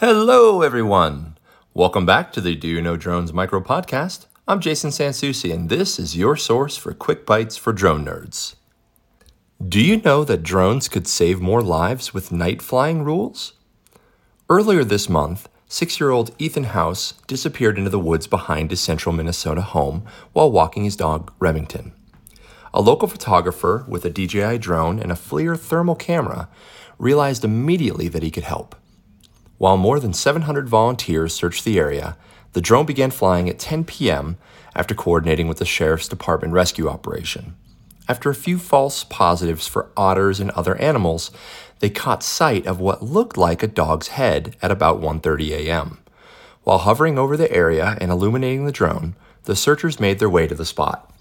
Hello, everyone. Welcome back to the Do You Know Drones micro podcast. I'm Jason Sansucci, and this is your source for quick bites for drone nerds. Do you know that drones could save more lives with night flying rules? Earlier this month, six year old Ethan House disappeared into the woods behind his central Minnesota home while walking his dog, Remington. A local photographer with a DJI drone and a FLIR thermal camera realized immediately that he could help. While more than 700 volunteers searched the area, the drone began flying at 10 p.m. after coordinating with the Sheriff's Department rescue operation. After a few false positives for otters and other animals, they caught sight of what looked like a dog's head at about 1:30 a.m. While hovering over the area and illuminating the drone, the searchers made their way to the spot,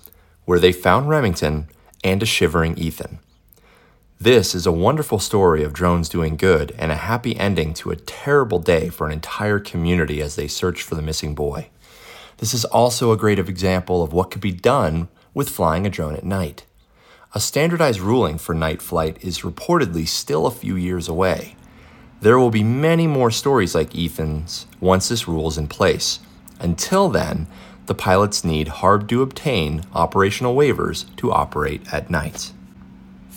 where they found Remington and a shivering Ethan. This is a wonderful story of drones doing good and a happy ending to a terrible day for an entire community as they search for the missing boy. This is also a great example of what could be done with flying a drone at night. A standardized ruling for night flight is reportedly still a few years away. There will be many more stories like Ethan's once this rule is in place. Until then, the pilots need hard to obtain operational waivers to operate at night.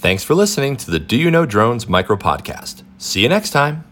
Thanks for listening to the Do You Know Drones micro podcast. See you next time.